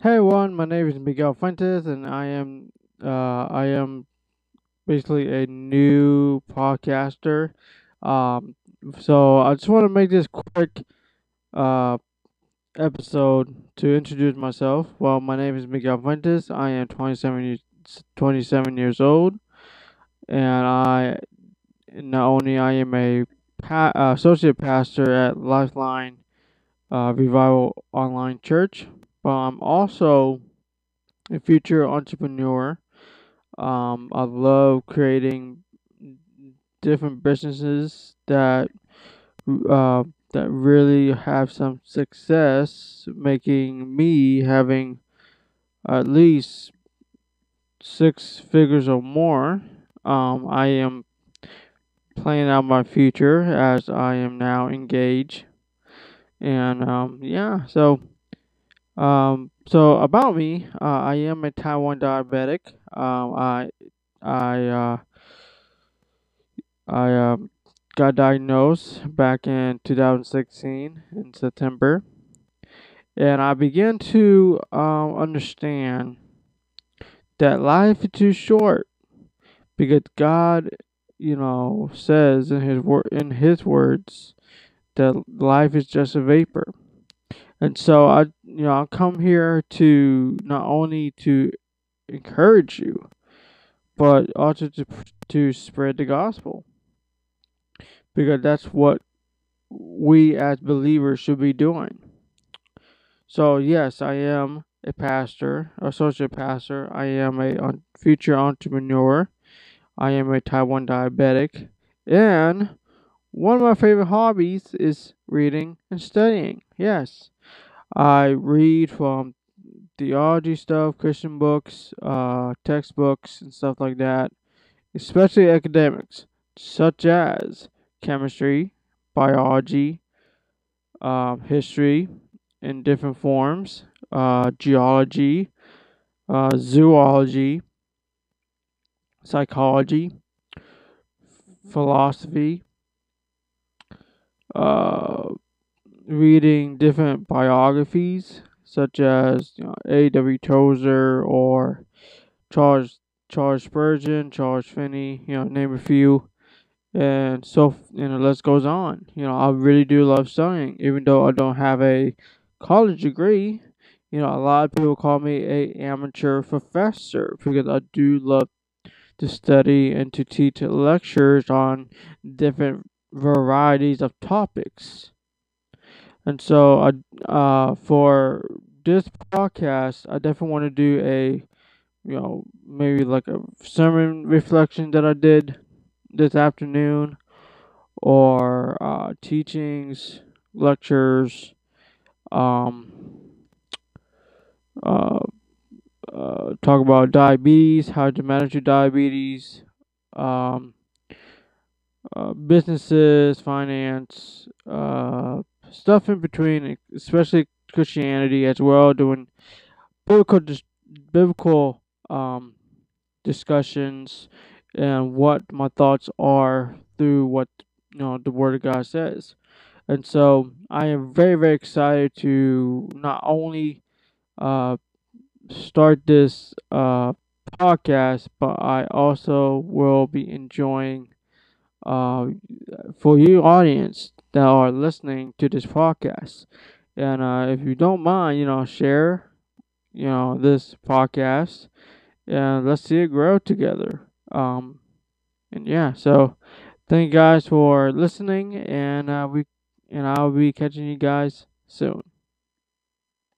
Hey everyone, my name is Miguel Fuentes, and I am uh, I am basically a new podcaster. Um, so I just want to make this quick uh, episode to introduce myself. Well, my name is Miguel Fuentes. I am 27 years, 27 years old, and I not only I am a pa- uh, associate pastor at Lifeline uh, Revival Online Church, but I'm also a future entrepreneur. Um, I love creating different businesses that uh, that really have some success, making me having at least six figures or more. Um, I am planning out my future as I am now engaged, and um, yeah, so um, so about me, uh, I am a one diabetic. Um, I I uh, I um, got diagnosed back in 2016 in September, and I began to um, understand that life is too short because God, you know, says in His word in His words that life is just a vapor. And so I, you know, I come here to not only to encourage you, but also to to spread the gospel, because that's what we as believers should be doing. So yes, I am a pastor, associate pastor. I am a future entrepreneur. I am a type one diabetic, and one of my favorite hobbies is reading and studying. Yes, I read from theology stuff, Christian books, uh, textbooks, and stuff like that, especially academics, such as chemistry, biology, uh, history in different forms, uh, geology, uh, zoology, psychology, philosophy, uh, reading different biographies such as you know, A.W. Tozer or Charles Charles Spurgeon, Charles Finney, you know, name a few. And so, you know, list goes on. You know, I really do love studying, even though I don't have a college degree. You know, a lot of people call me a amateur professor because I do love to study and to teach lectures on different varieties of topics. And so, I uh, for this podcast, I definitely want to do a, you know, maybe like a sermon reflection that I did this afternoon, or uh, teachings, lectures, um, uh, uh, talk about diabetes, how to manage your diabetes, um, uh, businesses, finance, uh, stuff in between, especially Christianity as well, doing biblical biblical um, discussions and what my thoughts are through what you know the Word of God says. And so I am very very excited to not only uh, start this uh, podcast, but I also will be enjoying uh, for you audience that are listening to this podcast. And uh, if you don't mind, you know, share, you know, this podcast, and let's see it grow together. Um, and yeah, so thank you guys for listening, and uh, we and I'll be catching you guys soon.